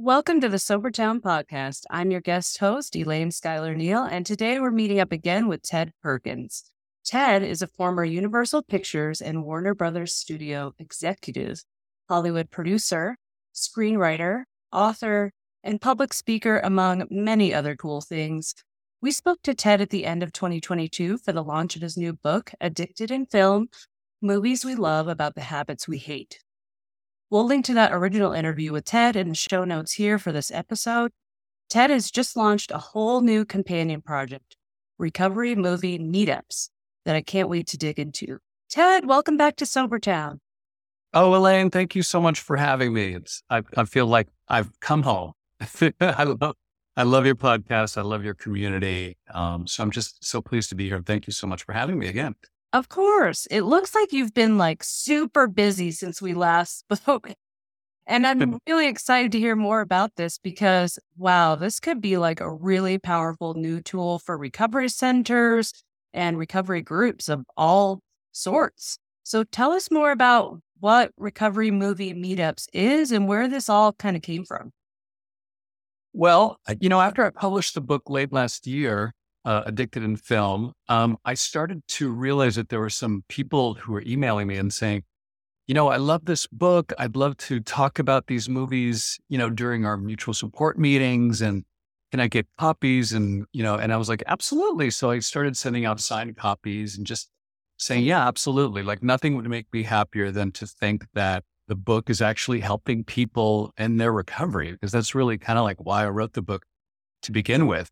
Welcome to the Sobertown podcast. I'm your guest host, Elaine Skylar Neal, and today we're meeting up again with Ted Perkins. Ted is a former Universal Pictures and Warner Brothers studio executive, Hollywood producer, screenwriter, author, and public speaker, among many other cool things. We spoke to Ted at the end of 2022 for the launch of his new book, Addicted in Film Movies We Love About the Habits We Hate. We'll link to that original interview with Ted in the show notes here for this episode. Ted has just launched a whole new companion project, Recovery Movie Meetups, that I can't wait to dig into. Ted, welcome back to Sobertown. Oh, Elaine, thank you so much for having me. It's I, I feel like I've come home. I love I love your podcast. I love your community. Um, so I'm just so pleased to be here. Thank you so much for having me again. Of course. It looks like you've been like super busy since we last spoke. And I'm really excited to hear more about this because, wow, this could be like a really powerful new tool for recovery centers and recovery groups of all sorts. So tell us more about what Recovery Movie Meetups is and where this all kind of came from. Well, you know, after I published the book late last year, uh, Addicted in Film, um, I started to realize that there were some people who were emailing me and saying, you know, I love this book. I'd love to talk about these movies, you know, during our mutual support meetings and can I get copies? And, you know, and I was like, absolutely. So I started sending out signed copies and just saying, yeah, absolutely. Like nothing would make me happier than to think that the book is actually helping people in their recovery, because that's really kind of like why I wrote the book to begin with.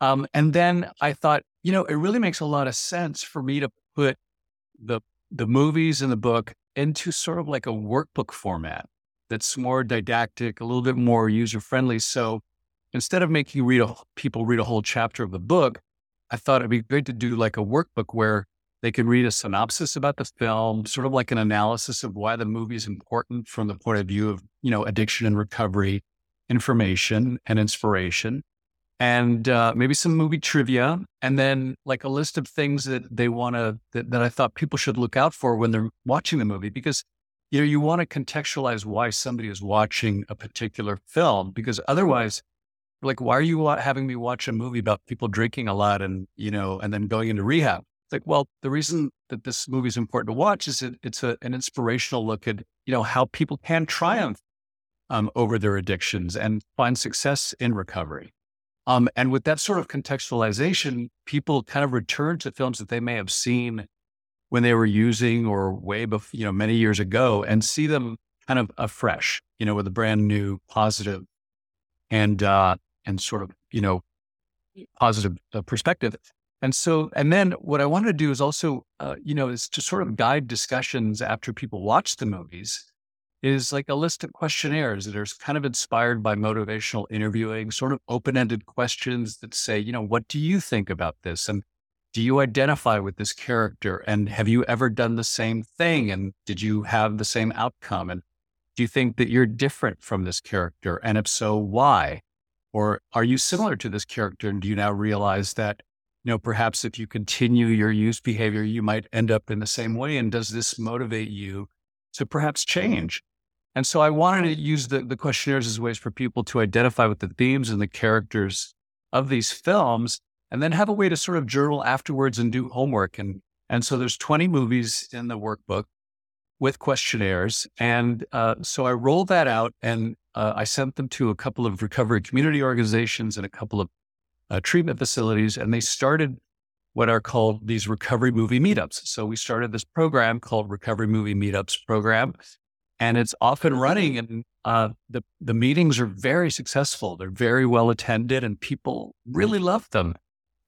Um, and then I thought, you know, it really makes a lot of sense for me to put the the movies and the book into sort of like a workbook format that's more didactic, a little bit more user friendly. So instead of making read a, people read a whole chapter of the book, I thought it'd be great to do like a workbook where they can read a synopsis about the film, sort of like an analysis of why the movie is important from the point of view of, you know, addiction and recovery, information and inspiration and uh, maybe some movie trivia, and then like a list of things that they want to that, that I thought people should look out for when they're watching the movie, because you know you want to contextualize why somebody is watching a particular film, because otherwise, like, why are you having me watch a movie about people drinking a lot and you know, and then going into rehab? It's like, well, the reason that this movie is important to watch is that it's a, an inspirational look at you know how people can triumph um, over their addictions and find success in recovery. Um, and with that sort of contextualization, people kind of return to films that they may have seen when they were using or way before, you know, many years ago and see them kind of afresh, you know, with a brand new positive and, uh, and sort of, you know, positive uh, perspective. And so, and then what I wanted to do is also, uh, you know, is to sort of guide discussions after people watch the movies is like a list of questionnaires that are kind of inspired by motivational interviewing, sort of open ended questions that say, you know, what do you think about this? And do you identify with this character? And have you ever done the same thing? And did you have the same outcome? And do you think that you're different from this character? And if so, why? Or are you similar to this character? And do you now realize that, you know, perhaps if you continue your use behavior, you might end up in the same way? And does this motivate you to perhaps change? And so I wanted to use the, the questionnaires as ways for people to identify with the themes and the characters of these films and then have a way to sort of journal afterwards and do homework. And, and so there's 20 movies in the workbook with questionnaires. And uh, so I rolled that out and uh, I sent them to a couple of recovery community organizations and a couple of uh, treatment facilities. And they started what are called these recovery movie meetups. So we started this program called Recovery Movie Meetups Program and it's off and running. And uh, the the meetings are very successful. They're very well attended, and people really love them.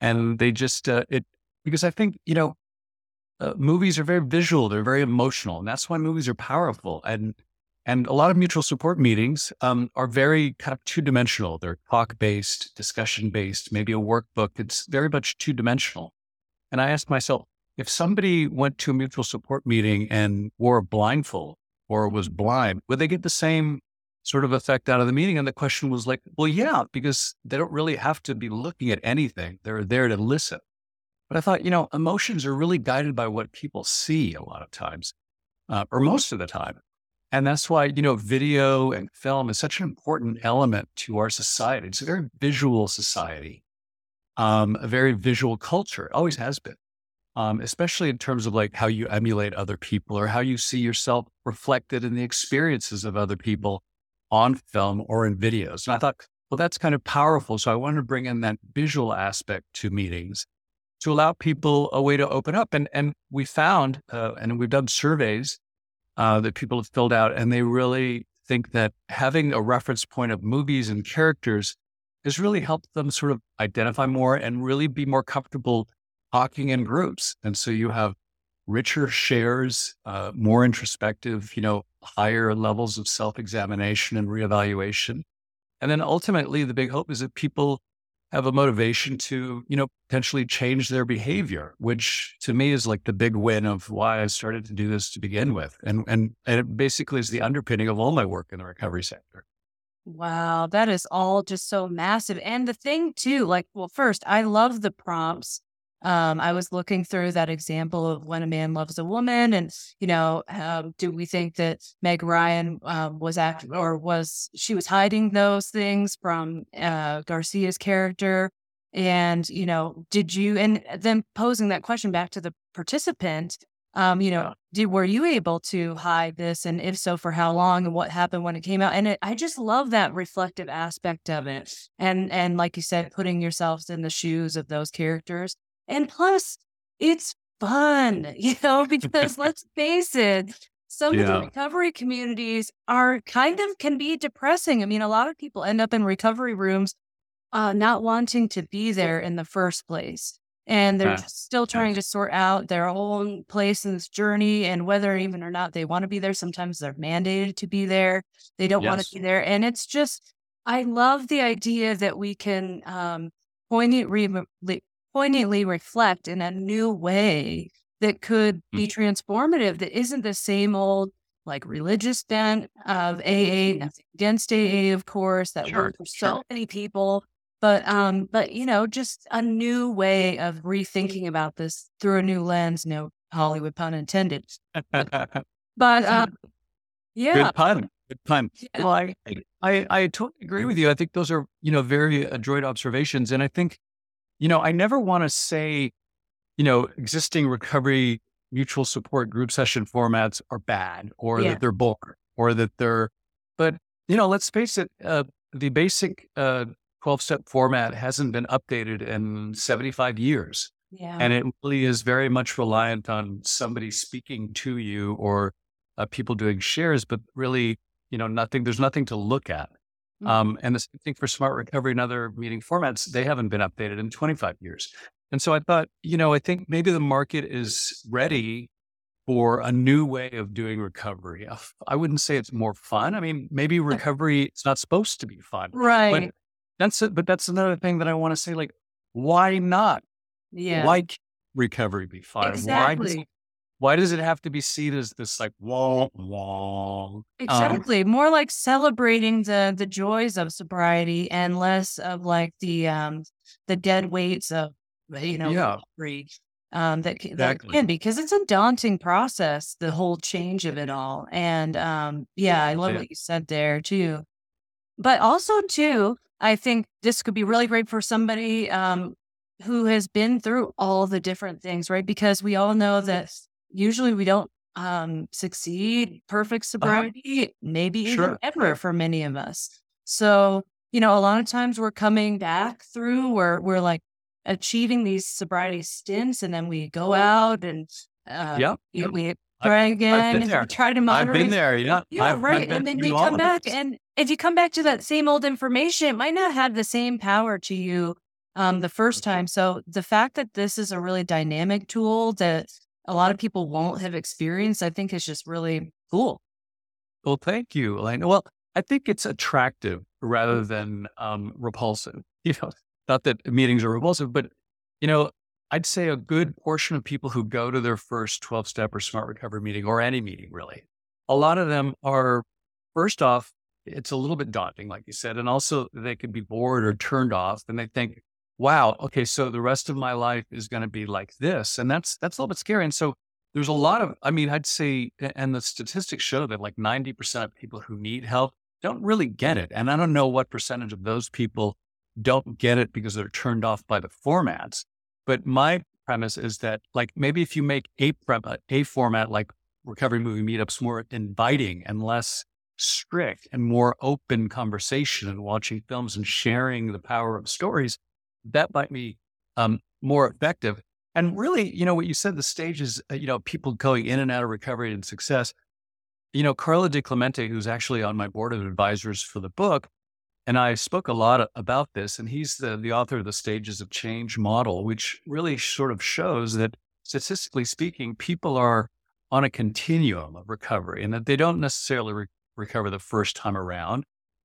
And they just uh, it because I think you know uh, movies are very visual. They're very emotional, and that's why movies are powerful. And and a lot of mutual support meetings um, are very kind of two dimensional. They're talk based, discussion based, maybe a workbook. It's very much two dimensional. And I asked myself, if somebody went to a mutual support meeting and wore a blindfold, or was blind, would they get the same sort of effect out of the meeting? And the question was like, well, yeah, because they don't really have to be looking at anything. They're there to listen. But I thought, you know, emotions are really guided by what people see a lot of times, uh, or most of the time. And that's why, you know, video and film is such an important element to our society. It's a very visual society, um, a very visual culture. It always has been, um, especially in terms of like how you emulate other people or how you see yourself reflected in the experiences of other people on film or in videos. And I thought, well, that's kind of powerful. So I wanted to bring in that visual aspect to meetings to allow people a way to open up. And, and we found, uh, and we've done surveys uh, that people have filled out, and they really think that having a reference point of movies and characters has really helped them sort of identify more and really be more comfortable talking in groups. And so you have richer shares, uh, more introspective, you know, higher levels of self examination and reevaluation. And then ultimately, the big hope is that people have a motivation to, you know, potentially change their behavior, which to me is like the big win of why I started to do this to begin with. And, and, and it basically is the underpinning of all my work in the recovery sector. Wow, that is all just so massive. And the thing too, like, well, first, I love the prompts um, I was looking through that example of when a man loves a woman, and you know, um, do we think that Meg Ryan um, was act or was she was hiding those things from uh, Garcia's character? And you know, did you and then posing that question back to the participant? Um, you know, did were you able to hide this, and if so, for how long, and what happened when it came out? And it, I just love that reflective aspect of it, and and like you said, putting yourselves in the shoes of those characters. And plus, it's fun, you know, because let's face it, some yeah. of the recovery communities are kind of can be depressing. I mean, a lot of people end up in recovery rooms uh, not wanting to be there in the first place. And they're still trying to sort out their own place in this journey and whether even or not they want to be there. Sometimes they're mandated to be there. They don't yes. want to be there. And it's just, I love the idea that we can um, poignantly, poignantly reflect in a new way that could be mm. transformative that isn't the same old like religious bent of AA, nothing against AA, of course, that sure, works for so many people. But um, but you know, just a new way of rethinking about this through a new lens, no Hollywood pun intended. but um, yeah. Good pun. Good pun. Yeah. Well, I, I I totally agree with you. I think those are, you know, very adroit observations. And I think you know, I never want to say, you know, existing recovery mutual support group session formats are bad or yeah. that they're boring or that they're, but, you know, let's face it, uh, the basic uh, 12 step format hasn't been updated in 75 years. Yeah. And it really is very much reliant on somebody speaking to you or uh, people doing shares, but really, you know, nothing, there's nothing to look at. Mm-hmm. Um, and the same thing for smart recovery and other meeting formats, they haven't been updated in 25 years. And so I thought, you know, I think maybe the market is ready for a new way of doing recovery. I wouldn't say it's more fun. I mean, maybe recovery it's not supposed to be fun. Right. But that's it. But that's another thing that I want to say, like, why not? Yeah. Why recovery be fun? Exactly. Why why does it have to be seen as this like wah wah? Um exactly. Um, More like celebrating the the joys of sobriety and less of like the um the dead weights of you know yeah. free um that, exactly. that can be because it's a daunting process the whole change of it all and um yeah i love yeah. what you said there too but also too i think this could be really great for somebody um who has been through all the different things right because we all know that usually we don't um, succeed perfect uh-huh. sobriety, uh, maybe sure. even ever for many of us. So, you know, a lot of times we're coming back through where we're like achieving these sobriety stints and then we go out and uh, yep. we try again, try to moderate. I've been there, yeah. Yeah, I've, right. I've and then you come back and if you come back to that same old information, it might not have the same power to you um, the first time. So the fact that this is a really dynamic tool that a lot of people won't have experienced, I think is just really cool. Well, thank you, Elaine. Well, I think it's attractive rather than um, repulsive. You know, not that meetings are repulsive, but you know, I'd say a good portion of people who go to their first 12 step or smart recovery meeting or any meeting really, a lot of them are first off, it's a little bit daunting, like you said, and also they can be bored or turned off and they think, wow, okay, so the rest of my life is going to be like this. And that's, that's a little bit scary. And so there's a lot of, I mean, I'd say, and the statistics show that like 90% of people who need help don't really get it. And I don't know what percentage of those people don't get it because they're turned off by the formats. But my premise is that like maybe if you make a, uh, a format like recovery movie meetups more inviting and less strict and more open conversation and watching films and sharing the power of stories, that might be um, more effective. And really, you know, what you said, the stages, uh, you know, people going in and out of recovery and success. You know, Carlo DiClemente, who's actually on my board of advisors for the book, and I spoke a lot about this, and he's the, the author of the Stages of Change model, which really sort of shows that statistically speaking, people are on a continuum of recovery and that they don't necessarily re- recover the first time around.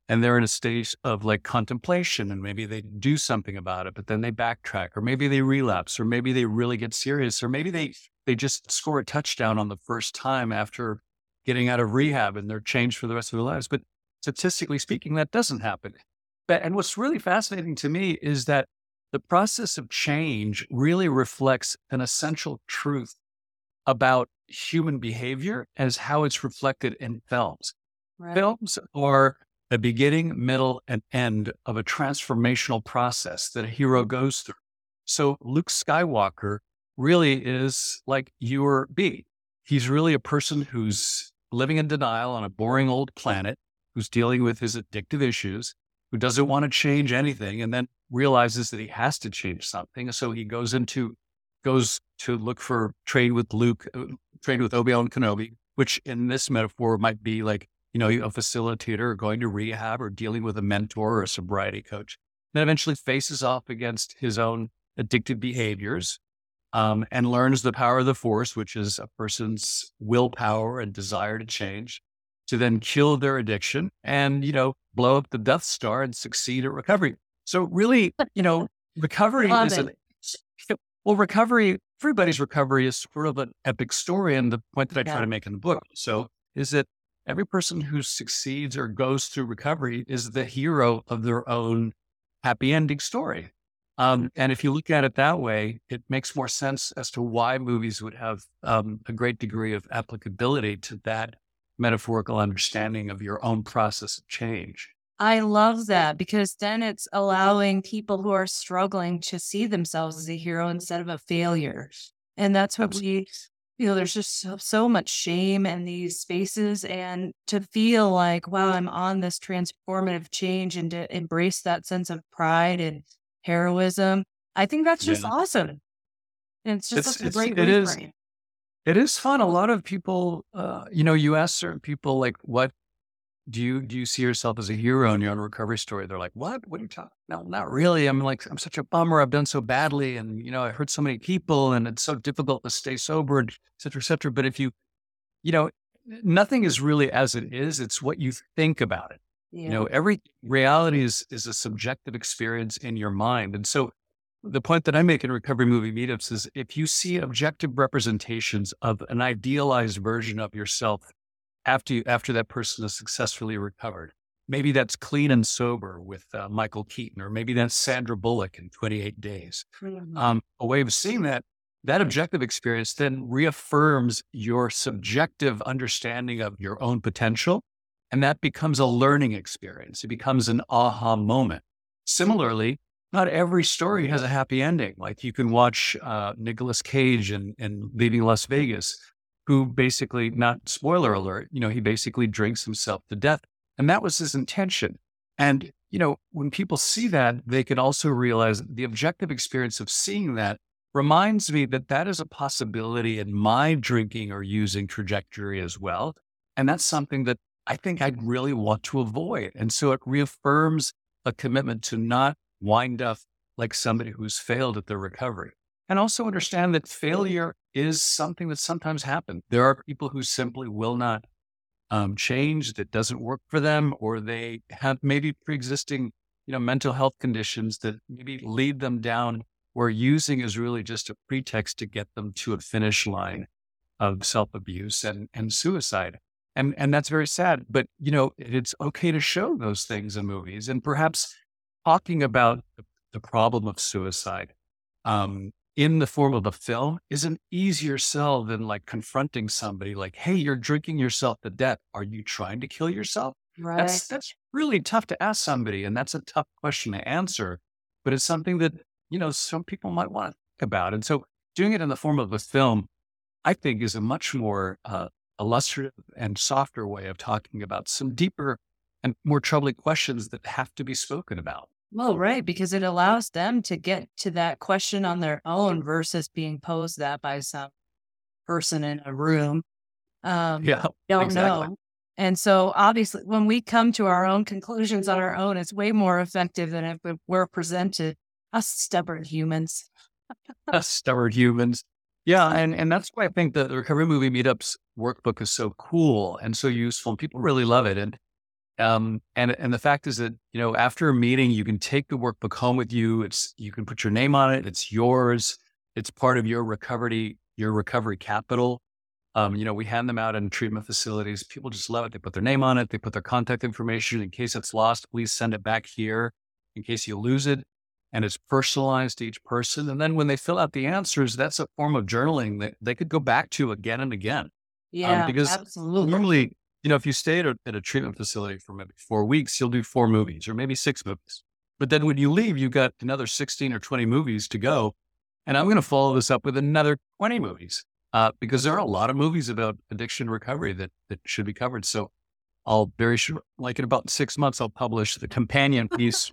And they're in a stage of like contemplation and maybe they do something about it, but then they backtrack or maybe they relapse or maybe they really get serious or maybe they, they just score a touchdown on the first time after getting out of rehab and they're changed for the rest of their lives. But statistically speaking, that doesn't happen. But, and what's really fascinating to me is that the process of change really reflects an essential truth about human behavior as how it's reflected in films. Right. Films are a beginning, middle, and end of a transformational process that a hero goes through. So Luke Skywalker really is like you or me. He's really a person who's living in denial on a boring old planet, who's dealing with his addictive issues, who doesn't want to change anything, and then realizes that he has to change something. So he goes into goes to look for trade with Luke, uh, trade with Obi-Wan Kenobi, which in this metaphor might be like you know, a facilitator or going to rehab or dealing with a mentor or a sobriety coach. Then eventually faces off against his own addictive behaviors um, and learns the power of the force, which is a person's willpower and desire to change, to then kill their addiction and, you know, blow up the Death Star and succeed at recovery. So really, you know, recovery is a, well, recovery, everybody's recovery is sort of an epic story. And the point that I yeah. try to make in the book. So is that every person who succeeds or goes through recovery is the hero of their own happy ending story. Um, mm-hmm. and if you look at it that way, it makes more sense as to why movies would have um, a great degree of applicability to that metaphorical understanding of your own process of change. I love that because then it's allowing people who are struggling to see themselves as a hero instead of a failure. And that's what we you know, there's just so, so much shame in these spaces. And to feel like, wow, I'm on this transformative change and to embrace that sense of pride and heroism, I think that's just yeah. awesome. And it's just it's, such a great it is, it is fun. A lot of people, uh, you know, you ask certain people, like, what do you do you see yourself as a hero in your own recovery story? They're like, what? What are you talking? No, not really. I'm like, I'm such a bummer. I've done so badly, and you know, I hurt so many people, and it's so difficult to stay sober, et cetera, et cetera. But if you, you know, nothing is really as it is. It's what you think about it. Yeah. You know, every reality is is a subjective experience in your mind, and so the point that I make in recovery movie meetups is if you see objective representations of an idealized version of yourself after you, after that person has successfully recovered. Maybe that's clean and sober with uh, Michael Keaton, or maybe that's Sandra Bullock in 28 Days. Mm-hmm. Um, a way of seeing that, that objective experience then reaffirms your subjective understanding of your own potential. And that becomes a learning experience. It becomes an aha moment. Similarly, not every story has a happy ending. Like you can watch uh, Nicolas Cage in, in Leaving Las Vegas who basically, not spoiler alert, you know, he basically drinks himself to death. And that was his intention. And, you know, when people see that, they can also realize the objective experience of seeing that reminds me that that is a possibility in my drinking or using trajectory as well. And that's something that I think I'd really want to avoid. And so it reaffirms a commitment to not wind up like somebody who's failed at their recovery. And also understand that failure is something that sometimes happens. There are people who simply will not um, change, that doesn't work for them, or they have maybe pre-existing, you know, mental health conditions that maybe lead them down where using is really just a pretext to get them to a finish line of self-abuse and, and suicide. And, and that's very sad, but you know, it's okay to show those things in movies and perhaps talking about the, problem of suicide um, in the form of a film is an easier sell than like confronting somebody like, Hey, you're drinking yourself to death. Are you trying to kill yourself? Right. That's, that's really tough to ask somebody. And that's a tough question to answer, but it's something that, you know, some people might want to think about. And so doing it in the form of a film, I think is a much more uh, illustrative and softer way of talking about some deeper and more troubling questions that have to be spoken about. Well, right, because it allows them to get to that question on their own versus being posed that by some person in a room. Um, Yeah, don't exactly. know. And so obviously when we come to our own conclusions on our own, it's way more effective than if we're presented us stubborn humans. us Stubborn humans. Yeah, and and that's why I think the, the recovery movie meetups workbook is so cool and so useful. And people really love it. And um and and the fact is that you know after a meeting you can take the workbook home with you. It's you can put your name on it. It's yours. It's part of your recovery your recovery capital. Um, you know, we hand them out in treatment facilities. People just love it. They put their name on it. They put their contact information in case it's lost. Please send it back here in case you lose it and it's personalized to each person. And then when they fill out the answers, that's a form of journaling that they could go back to again and again. Yeah, because absolutely. Normally, you know, if you stay at a, at a treatment facility for maybe four weeks, you'll do four movies or maybe six movies. But then when you leave, you've got another 16 or 20 movies to go. And I'm going to follow this up with another 20 movies uh, because there are a lot of movies about addiction recovery that, that should be covered. So I'll very sure, like in about six months, I'll publish the companion piece.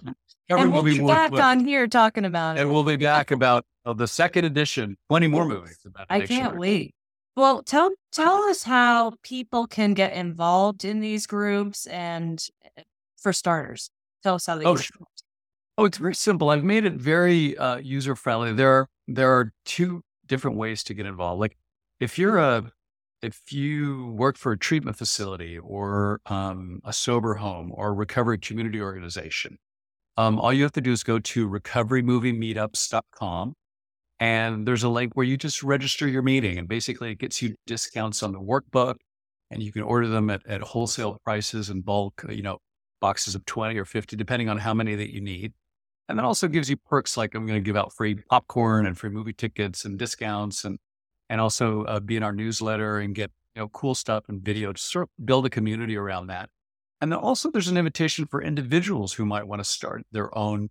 and we'll be back with- on here talking about it. and we'll be back about uh, the second edition, 20 more movies about I can't recovery. wait. Well, tell tell us how people can get involved in these groups and uh, for starters, tell us how they Oh, sure. Oh, it's very simple. I've made it very uh, user friendly. There are there are two different ways to get involved. Like if you're a if you work for a treatment facility or um, a sober home or a recovery community organization, um, all you have to do is go to recoverymoviemeetups.com and there's a link where you just register your meeting and basically it gets you discounts on the workbook and you can order them at, at wholesale prices and bulk, you know, boxes of 20 or 50, depending on how many that you need. And then also gives you perks like I'm going to give out free popcorn and free movie tickets and discounts and and also uh, be in our newsletter and get you know cool stuff and video to sort of build a community around that. And then also there's an invitation for individuals who might want to start their own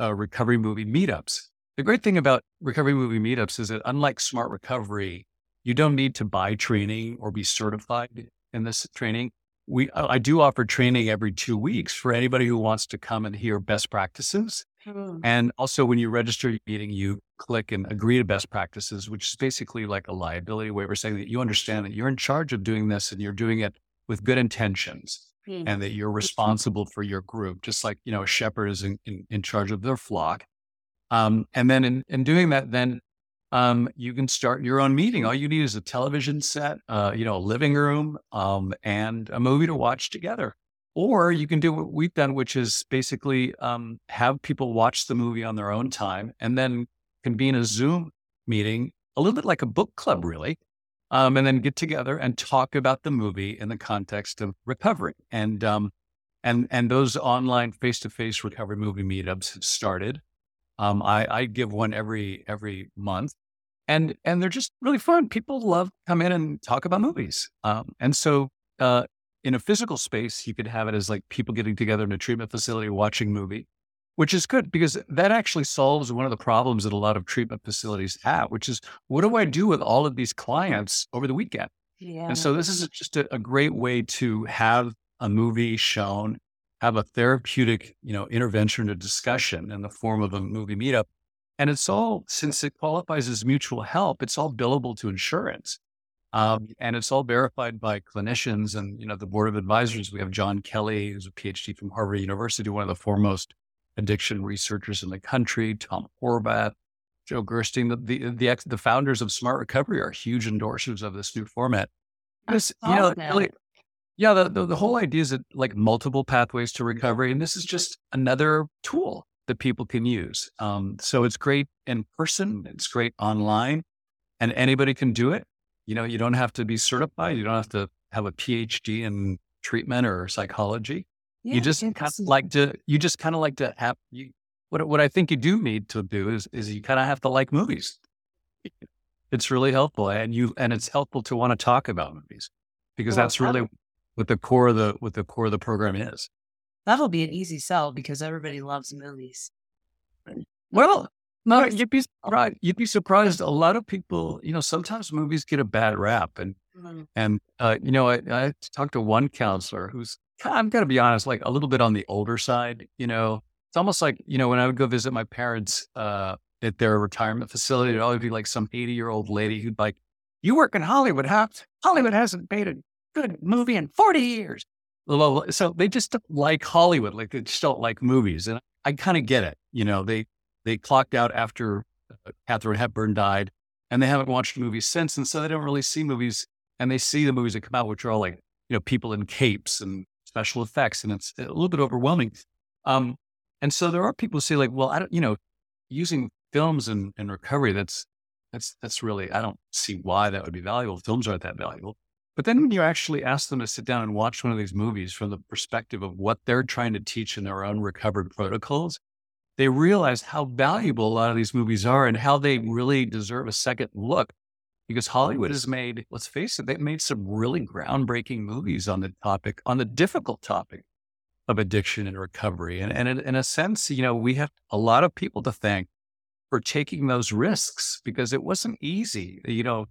uh, recovery movie meetups. The great thing about recovery movie meetups is that unlike smart recovery, you don't need to buy training or be certified in this training. We I do offer training every two weeks for anybody who wants to come and hear best practices. Hmm. And also, when you register your meeting, you click and agree to best practices, which is basically like a liability waiver saying that you understand that you're in charge of doing this and you're doing it with good intentions Hmm. and that you're responsible for your group, just like, you know, a shepherd is in, in, in charge of their flock. Um, and then in, in doing that, then um, you can start your own meeting. All you need is a television set, uh, you know, a living room, um, and a movie to watch together. Or you can do what we've done, which is basically um, have people watch the movie on their own time and then convene a Zoom meeting, a little bit like a book club, really, um, and then get together and talk about the movie in the context of recovery. And um, and and those online face to face recovery movie meetups have started. Um, I, I give one every every month, and and they're just really fun. People love to come in and talk about movies. Um, and so uh, in a physical space, you could have it as like people getting together in a treatment facility watching movie, which is good because that actually solves one of the problems that a lot of treatment facilities have, which is what do I do with all of these clients over the weekend? Yeah. And so this is just a, a great way to have a movie shown, have a therapeutic, you know, intervention or discussion in the form of a movie meetup. And it's all, since it qualifies as mutual help, it's all billable to insurance. Um, and it's all verified by clinicians and, you know, the board of advisors. We have John Kelly, who's a PhD from Harvard University, one of the foremost addiction researchers in the country, Tom Horvath, Joe Gerstein, the, the, the, ex, the founders of Smart Recovery are huge endorsers of this new format. This, you know, really, yeah, the, the, the whole idea is that like multiple pathways to recovery, and this is just another tool that people can use. Um, so it's great in person, it's great online, and anybody can do it. You know, you don't have to be certified, you don't have to have a PhD in treatment or psychology. Yeah, you just kind of like to, you just kind of like to have you. What what I think you do need to do is is you kind of have to like movies. it's really helpful, and you and it's helpful to want to talk about movies because well, that's really what the core of the what the core of the program is. That'll be an easy sell because everybody loves movies. Well, no, you'd be surprised. You'd be surprised. A lot of people, you know, sometimes movies get a bad rap, and mm-hmm. and uh, you know, I, I talked to one counselor who's I'm gonna be honest, like a little bit on the older side. You know, it's almost like you know when I would go visit my parents uh, at their retirement facility, it'd always be like some 80 year old lady who'd like, "You work in Hollywood, huh? Hollywood hasn't paid a good movie in 40 years." So they just don't like Hollywood, like they just don't like movies, and I kind of get it. You know, they they clocked out after uh, Katharine Hepburn died, and they haven't watched movies since. And so they don't really see movies, and they see the movies that come out, which are all like you know people in capes and special effects, and it's a little bit overwhelming. Um, and so there are people who say like, well, I don't, you know, using films and, and recovery, that's that's that's really I don't see why that would be valuable. Films aren't that valuable. But then when you actually ask them to sit down and watch one of these movies from the perspective of what they're trying to teach in their own recovered protocols, they realize how valuable a lot of these movies are and how they really deserve a second look. Because Hollywood has made, let's face it, they've made some really groundbreaking movies on the topic, on the difficult topic of addiction and recovery. And, and in, in a sense, you know, we have a lot of people to thank for taking those risks because it wasn't easy. You know,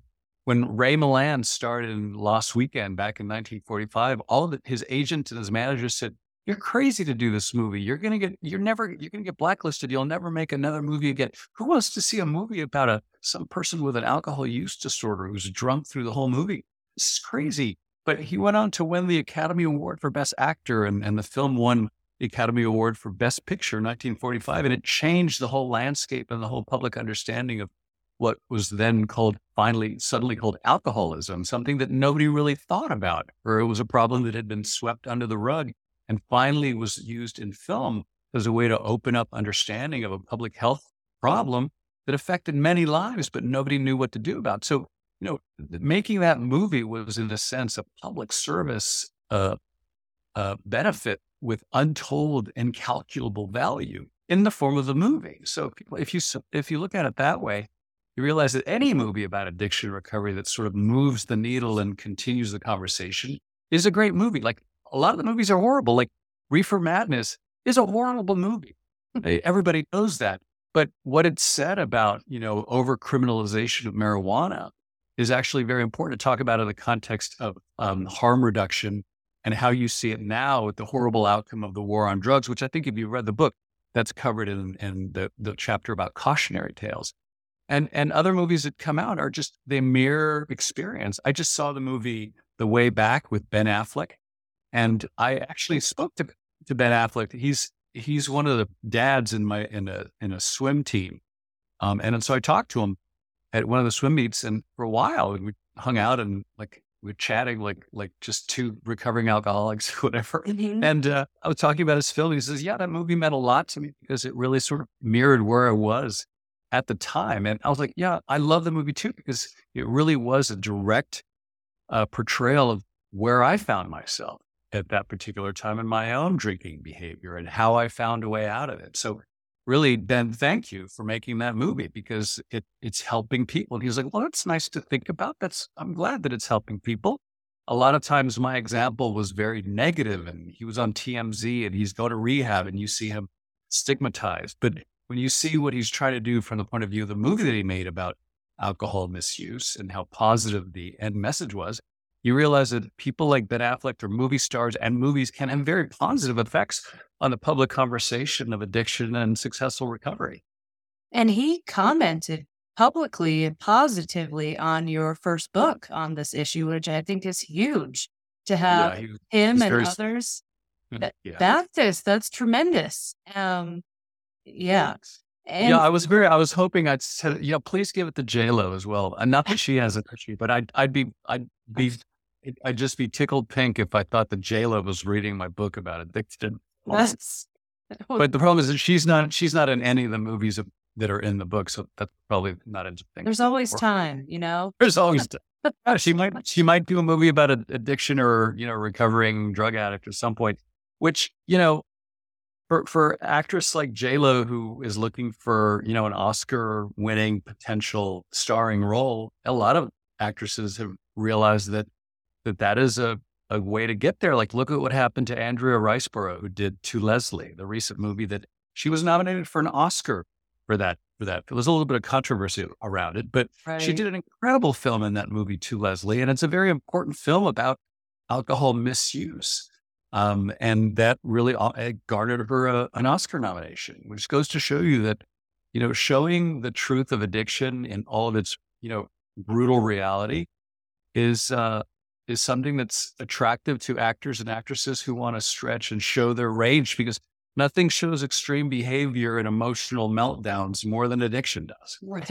when Ray Milland started in Lost Weekend back in 1945, all the, his agent and his manager said, you're crazy to do this movie. You're gonna get you're never you're gonna get blacklisted. You'll never make another movie again. Who wants to see a movie about a some person with an alcohol use disorder who's drunk through the whole movie? This is crazy. But he went on to win the Academy Award for Best Actor, and, and the film won the Academy Award for Best Picture in 1945. And it changed the whole landscape and the whole public understanding of what was then called, finally, suddenly called alcoholism, something that nobody really thought about, or it was a problem that had been swept under the rug and finally was used in film as a way to open up understanding of a public health problem that affected many lives, but nobody knew what to do about. So, you know, making that movie was, in a sense, a public service uh, uh, benefit with untold, incalculable value in the form of the movie. So, if you if you look at it that way, you realize that any movie about addiction recovery that sort of moves the needle and continues the conversation is a great movie. Like a lot of the movies are horrible. Like Reefer Madness is a horrible movie. Everybody knows that. But what it said about, you know, over criminalization of marijuana is actually very important to talk about in the context of um, harm reduction and how you see it now with the horrible outcome of the war on drugs, which I think if you read the book, that's covered in, in the, the chapter about cautionary tales. And, and other movies that come out are just the mirror experience. I just saw the movie The Way Back with Ben Affleck. And I actually spoke to, to Ben Affleck. He's he's one of the dads in my in a in a swim team. Um, and, and so I talked to him at one of the swim meets, and for a while we hung out and like we were chatting like like just two recovering alcoholics, whatever. Mm-hmm. And uh, I was talking about his film. He says, "Yeah, that movie meant a lot to me because it really sort of mirrored where I was at the time." And I was like, "Yeah, I love the movie too because it really was a direct uh, portrayal of where I found myself at that particular time in my own drinking behavior and how I found a way out of it. So really, Ben, thank you for making that movie because it it's helping people. And like, Well, that's nice to think about. That's I'm glad that it's helping people. A lot of times my example was very negative and he was on TMZ and he's going to rehab and you see him stigmatized. But when you see what he's trying to do from the point of view of the movie that he made about alcohol misuse and how positive the end message was, you realize that people like Ben Affleck or movie stars and movies can have very positive effects on the public conversation of addiction and successful recovery. And he commented publicly and positively on your first book on this issue, which I think is huge to have yeah, he, him and very, others yeah. back this. That's tremendous. Um, yeah. And yeah, I was very. I was hoping I'd said, know, please give it to J Lo as well. And not that she has an issue, but I'd I'd be I'd be I'd just be tickled pink if I thought that J Lo was reading my book about addiction. That's, but the problem is that she's not. She's not in any of the movies that are in the book, so that's probably not interesting. There's always time, you know. There's always time. Yeah, she might. She might do a movie about addiction or you know recovering drug addict at some point. Which you know, for for actress like J Lo who is looking for you know an Oscar winning potential starring role, a lot of actresses have realized that that that is a a way to get there. Like look at what happened to Andrea Riseborough who did To Leslie, the recent movie that she was nominated for an Oscar for that for that. There was a little bit of controversy around it, but right. she did an incredible film in that movie To Leslie, and it's a very important film about alcohol misuse. Um, and that really uh, garnered her a, an Oscar nomination, which goes to show you that, you know, showing the truth of addiction in all of its, you know, brutal reality is, uh, is something that's attractive to actors and actresses who want to stretch and show their range because nothing shows extreme behavior and emotional meltdowns more than addiction does. Right.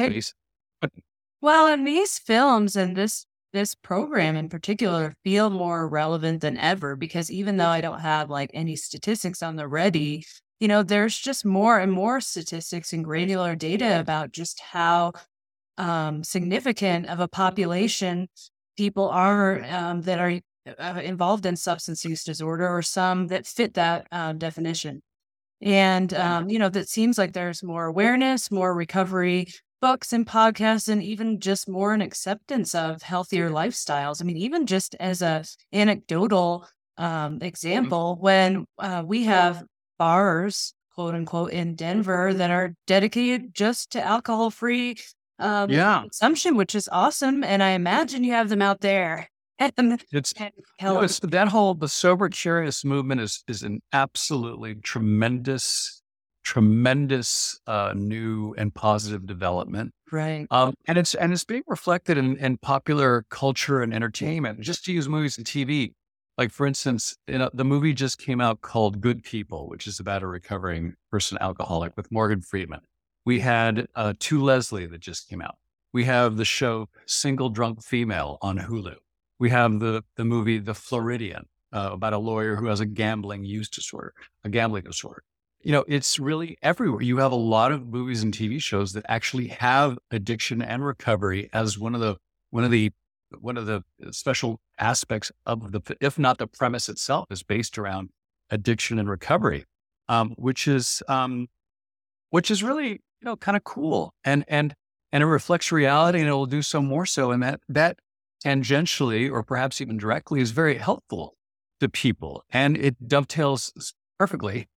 well, in these films and this this program in particular feel more relevant than ever because even though I don't have like any statistics on the ready, you know, there's just more and more statistics and granular data about just how um, significant of a population people are um, that are uh, involved in substance use disorder or some that fit that uh, definition. And, um, you know, that seems like there's more awareness, more recovery books and podcasts and even just more an acceptance of healthier lifestyles. I mean, even just as a anecdotal um, mm-hmm. example, when uh, we have bars, quote unquote, in Denver that are dedicated just to alcohol free um, yeah. consumption, which is awesome. And I imagine you have them out there. it's, you know, it's that whole the sober curious movement is is an absolutely tremendous tremendous uh, new and positive development. Right. Um, and it's and it's being reflected in, in popular culture and entertainment. Just to use movies and TV, like for instance, you know, the movie just came out called Good People, which is about a recovering person alcoholic with Morgan Freeman. We had uh, To Leslie that just came out. We have the show Single Drunk Female on Hulu. We have the the movie The Floridian uh, about a lawyer who has a gambling use disorder, a gambling disorder you know, it's really everywhere. You have a lot of movies and TV shows that actually have addiction and recovery as one of the one of the one of the special aspects of the, if not the premise itself, is based around addiction and recovery, um, which is um, which is really you know kind of cool. And and and it reflects reality and it will do so more so, and that that tangentially or perhaps even directly is very helpful to people, and it dovetails perfectly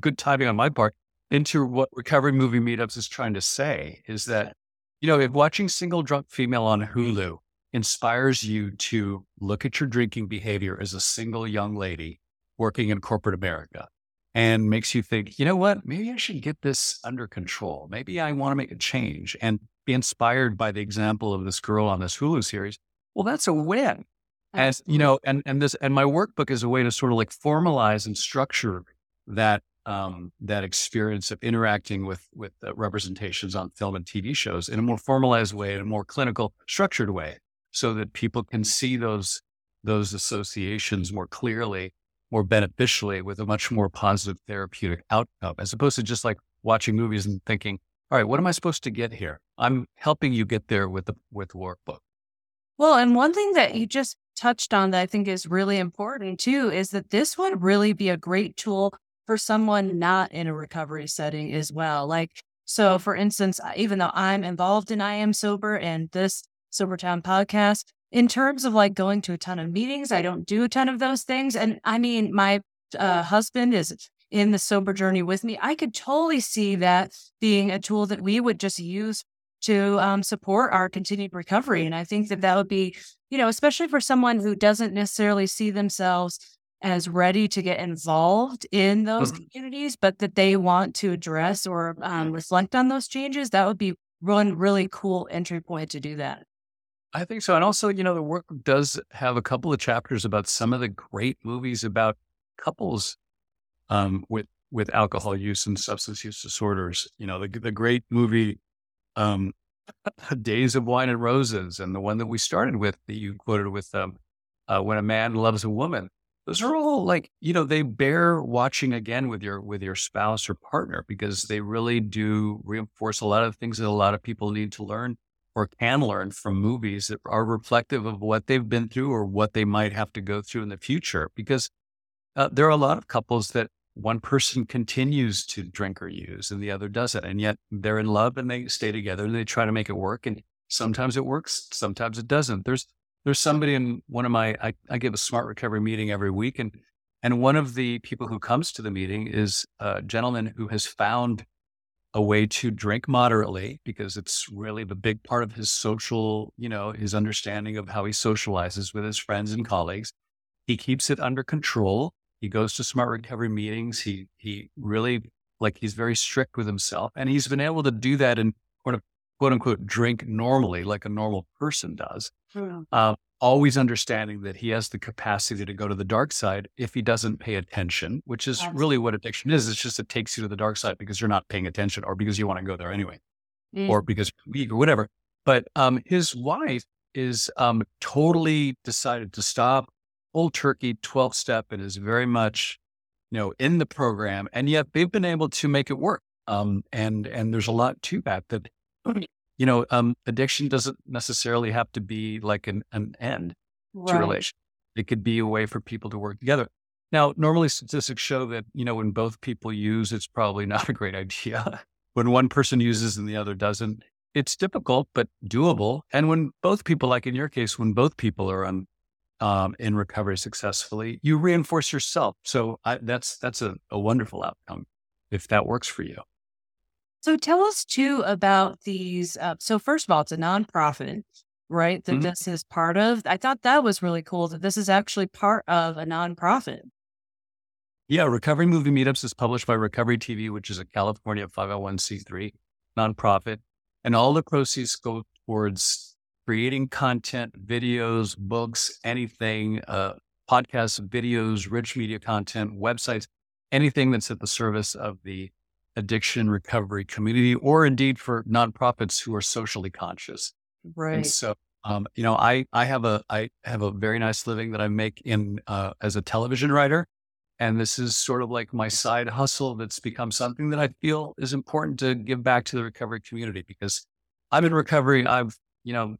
good timing on my part into what recovery movie meetups is trying to say is that you know if watching single drunk female on hulu inspires you to look at your drinking behavior as a single young lady working in corporate america and makes you think you know what? Maybe i should get this under control. Maybe i want to make a change and be inspired by the example of this girl on this hulu series well that's a win as you know and and this and my workbook is a way to sort of like formalize and structure that um, that experience of interacting with with uh, representations on film and TV shows in a more formalized way, in a more clinical, structured way, so that people can see those those associations more clearly, more beneficially, with a much more positive therapeutic outcome, as opposed to just like watching movies and thinking, "All right, what am I supposed to get here?" I'm helping you get there with the with the workbook. Well, and one thing that you just touched on that I think is really important too is that this would really be a great tool for someone not in a recovery setting as well. Like, so for instance, even though I'm involved in I Am Sober and this Sobertown podcast, in terms of like going to a ton of meetings, I don't do a ton of those things. And I mean, my uh, husband is in the sober journey with me. I could totally see that being a tool that we would just use to um, support our continued recovery. And I think that that would be, you know, especially for someone who doesn't necessarily see themselves as ready to get involved in those mm-hmm. communities, but that they want to address or um, reflect on those changes, that would be one really cool entry point to do that. I think so. And also, you know, the work does have a couple of chapters about some of the great movies about couples um, with with alcohol use and substance use disorders. You know, the the great movie um, Days of Wine and Roses, and the one that we started with that you quoted with um, uh, When a Man Loves a Woman. Those are all like you know they bear watching again with your with your spouse or partner because they really do reinforce a lot of things that a lot of people need to learn or can learn from movies that are reflective of what they've been through or what they might have to go through in the future because uh, there are a lot of couples that one person continues to drink or use and the other doesn't. And yet they're in love and they stay together and they try to make it work. And sometimes it works, sometimes it doesn't. There's there's somebody in one of my I, I give a smart recovery meeting every week and and one of the people who comes to the meeting is a gentleman who has found a way to drink moderately because it's really the big part of his social, you know, his understanding of how he socializes with his friends and colleagues. He keeps it under control he goes to smart recovery meetings. He he really like he's very strict with himself, and he's been able to do that and quote, quote unquote drink normally, like a normal person does. Yeah. Uh, always understanding that he has the capacity to go to the dark side if he doesn't pay attention, which is Absolutely. really what addiction is. It's just it takes you to the dark side because you're not paying attention, or because you want to go there anyway, mm. or because weak or whatever. But um, his wife is um, totally decided to stop full turkey 12 step and is very much, you know, in the program. And yet they've been able to make it work. Um, and, and there's a lot to that, that, you know, um, addiction doesn't necessarily have to be like an, an end right. to relation. It could be a way for people to work together. Now, normally statistics show that, you know, when both people use, it's probably not a great idea. when one person uses and the other doesn't, it's difficult, but doable. And when both people, like in your case, when both people are on um, in recovery successfully, you reinforce yourself. So I, that's that's a, a wonderful outcome if that works for you. So tell us too about these. Uh, so first of all, it's a nonprofit, right? That mm-hmm. this is part of. I thought that was really cool that this is actually part of a nonprofit. Yeah, Recovery Movie Meetups is published by Recovery TV, which is a California 501c3 nonprofit, and all the proceeds go towards creating content, videos, books, anything, uh, podcasts, videos, rich media content, websites, anything that's at the service of the addiction recovery community, or indeed for nonprofits who are socially conscious. Right. And so, um, you know, I I have a I have a very nice living that I make in uh, as a television writer, and this is sort of like my side hustle that's become something that I feel is important to give back to the recovery community because I'm in recovery. I've you know,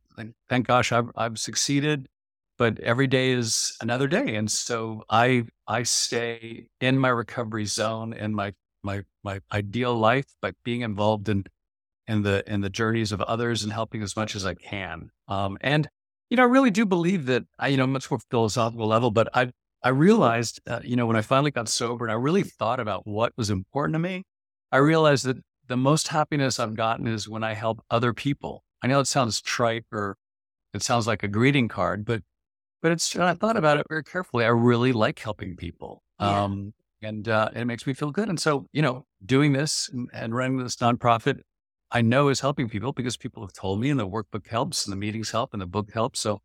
thank gosh I've, I've succeeded, but every day is another day. And so I, I stay in my recovery zone and my, my, my ideal life by being involved in, in the, in the journeys of others and helping as much as I can. Um, and, you know, I really do believe that I, you know, much more philosophical level, but I, I realized, uh, you know, when I finally got sober and I really thought about what was important to me, I realized that the most happiness I've gotten is when I help other people I know it sounds trite or it sounds like a greeting card, but but it's I thought about it very carefully. I really like helping people. Yeah. Um, and uh, it makes me feel good. And so, you know, doing this and, and, running this nonprofit, I know is helping people because people have told me, and the workbook helps, and the meetings help, and the book helps. So,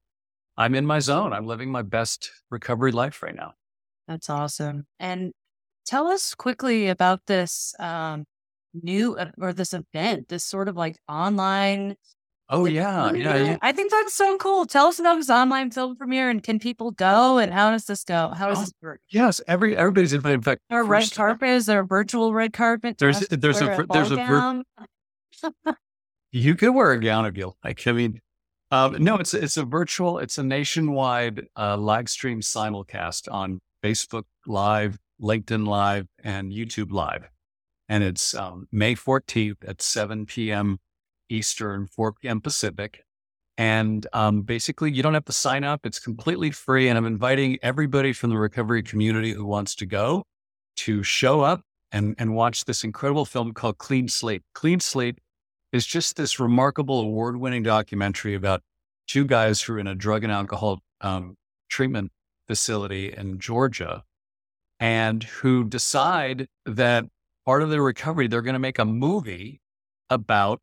I'm in my zone. I'm living my best recovery life right now. That's awesome. And tell us quickly about this um, new uh, or this event, this sort of like online Oh yeah, yeah, yeah. I think that's so cool. Tell us about this online film premiere and can people go and how does this go? How does oh, this work? Yes, every everybody's invited. In fact, or red carpet? Is there a virtual red carpet? There's there's a, a there's a vir- you could wear a gown if you like. I mean, um, no, it's it's a virtual. It's a nationwide uh, live stream simulcast on Facebook Live, LinkedIn Live, and YouTube Live, and it's um, May 14th at 7 p.m. Eastern, 4 p.m. Pacific. And um, basically, you don't have to sign up. It's completely free. And I'm inviting everybody from the recovery community who wants to go to show up and, and watch this incredible film called Clean Slate. Clean Slate is just this remarkable award winning documentary about two guys who are in a drug and alcohol um, treatment facility in Georgia and who decide that part of their recovery, they're going to make a movie about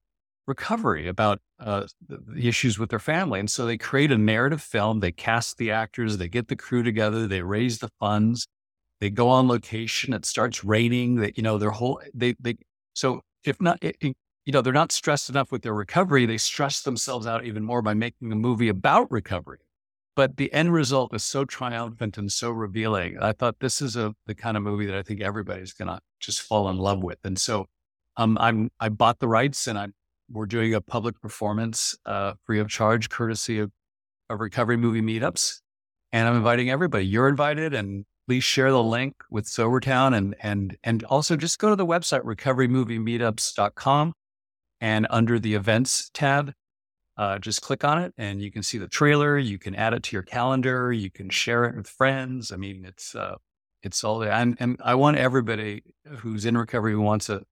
recovery, about uh, the issues with their family. And so they create a narrative film. They cast the actors, they get the crew together, they raise the funds, they go on location. It starts raining. That you know their whole they they so if not. It, you know, they're not stressed enough with their recovery. They stress themselves out even more by making a movie about recovery. But the end result is so triumphant and so revealing. I thought this is a the kind of movie that I think everybody's gonna just fall in love with. And so um, I'm I bought the rights and I'm we're doing a public performance uh, free of charge, courtesy of, of recovery movie meetups. And I'm inviting everybody. You're invited, and please share the link with Sobertown and and and also just go to the website recoverymoviemeetups.com and under the events tab, uh, just click on it and you can see the trailer. You can add it to your calendar. You can share it with friends. I mean, it's uh, it's all there. And, and I want everybody who's in recovery who wants to,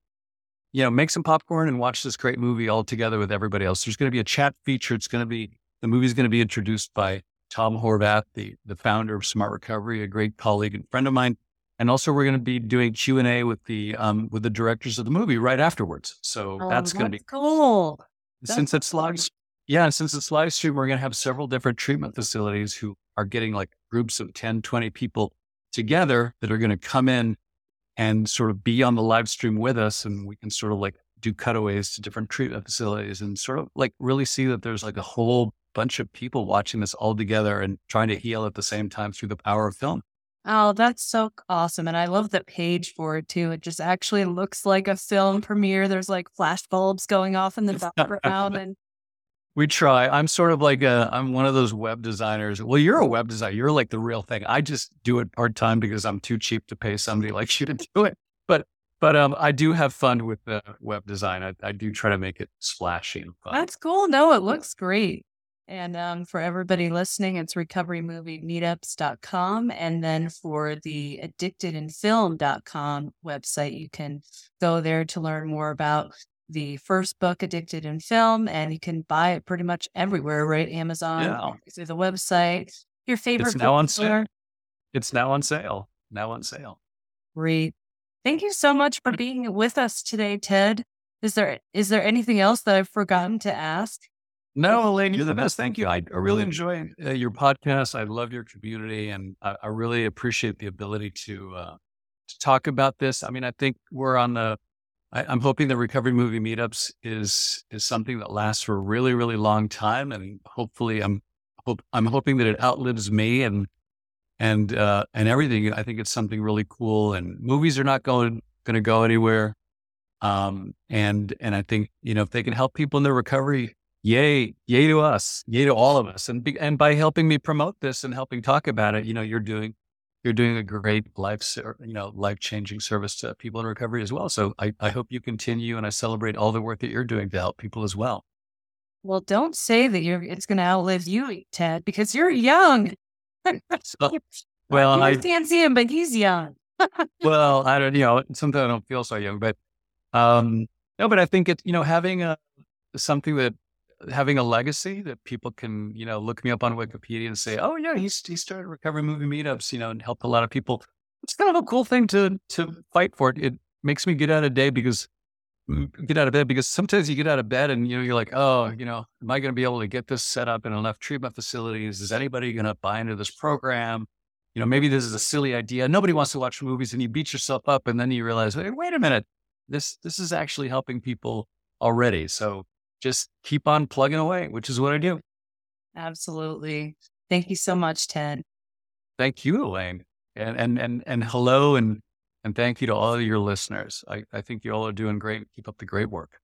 you know, make some popcorn and watch this great movie all together with everybody else. There's going to be a chat feature. It's going to be the movie's going to be introduced by Tom Horvath, the the founder of Smart Recovery, a great colleague and friend of mine. And also, we're going to be doing Q and A with the um, with the directors of the movie right afterwards. So Oh, that's going to be cool. since it's live, yeah, and since it's live stream, we're going to have several different treatment facilities who are getting like groups of 10, 20 people together that are going to come in and sort of be on the live stream with us. And we can sort of like do cutaways to different treatment facilities and sort of like really see that there's like a whole bunch of people watching this all together and trying to heal at the same time through the power of film. Oh, that's so awesome. And I love the page for it too. It just actually looks like a film premiere. There's like flash bulbs going off in the background and We try. I'm sort of like a, I'm one of those web designers. Well, you're a web designer. You're like the real thing. I just do it part time because I'm too cheap to pay somebody like you to do it. But, but um, I do have fun with the web design. I, I do try to make it splashy and fun. that's cool. No, it looks great. And um, for everybody listening, it's recoverymoviemeetups.com. And then for the addictedinfilm.com website, you can go there to learn more about the first book, Addicted in Film, and you can buy it pretty much everywhere, right? Amazon, Yeah. through the website. Your favorite It's now on sale. It's now on sale. Now on sale. Great. Thank you so much for being with us today, Ted. Is there is there anything else that I've forgotten to ask? No, Elaine, you're the best. Thank you. I, I really enjoy uh, your podcast. I love your community, and I, I really appreciate the ability to uh, to talk about this. I mean, I think we're on the. I, I'm hoping the recovery movie meetups is is something that lasts for a really, really long time, and hopefully, I'm hope I'm hoping that it outlives me and and uh, and everything. I think it's something really cool, and movies are not going going to go anywhere. Um, and and I think you know if they can help people in their recovery yay, yay to us, yay to all of us. And be, and by helping me promote this and helping talk about it, you know, you're doing you're doing a great life, ser- you know, life changing service to people in recovery as well. So I, I hope you continue, and I celebrate all the work that you're doing to help people as well. Well, don't say that you're it's gonna outlive you, Ted, because you're young. So, well, you I can't see him, but he's young. well, I don't, you know, sometimes I don't feel so young, but um, no, but I think it's you know having a something that having a legacy that people can you know look me up on Wikipedia and say, oh yeah, he's he started recovery movie meetups, you know, and helped a lot of people. It's kind of a cool thing to to fight for. It, it makes me get out of day because get out of bed because sometimes you get out of bed and you know you're like, oh, you know, am I going to be able to get this set up in enough treatment facilities? Is anybody going to buy into this program? You know, maybe this is a silly idea. Nobody wants to watch movies, and you beat yourself up, and then you realize, wait, wait a minute, this this is actually helping people already. So just keep on plugging away, which is what I do. Absolutely. Thank you so much, Ted. Thank you, Elaine, and and and and hello, and and thank you to all of your listeners. I, I think you all are doing great. Keep up the great work.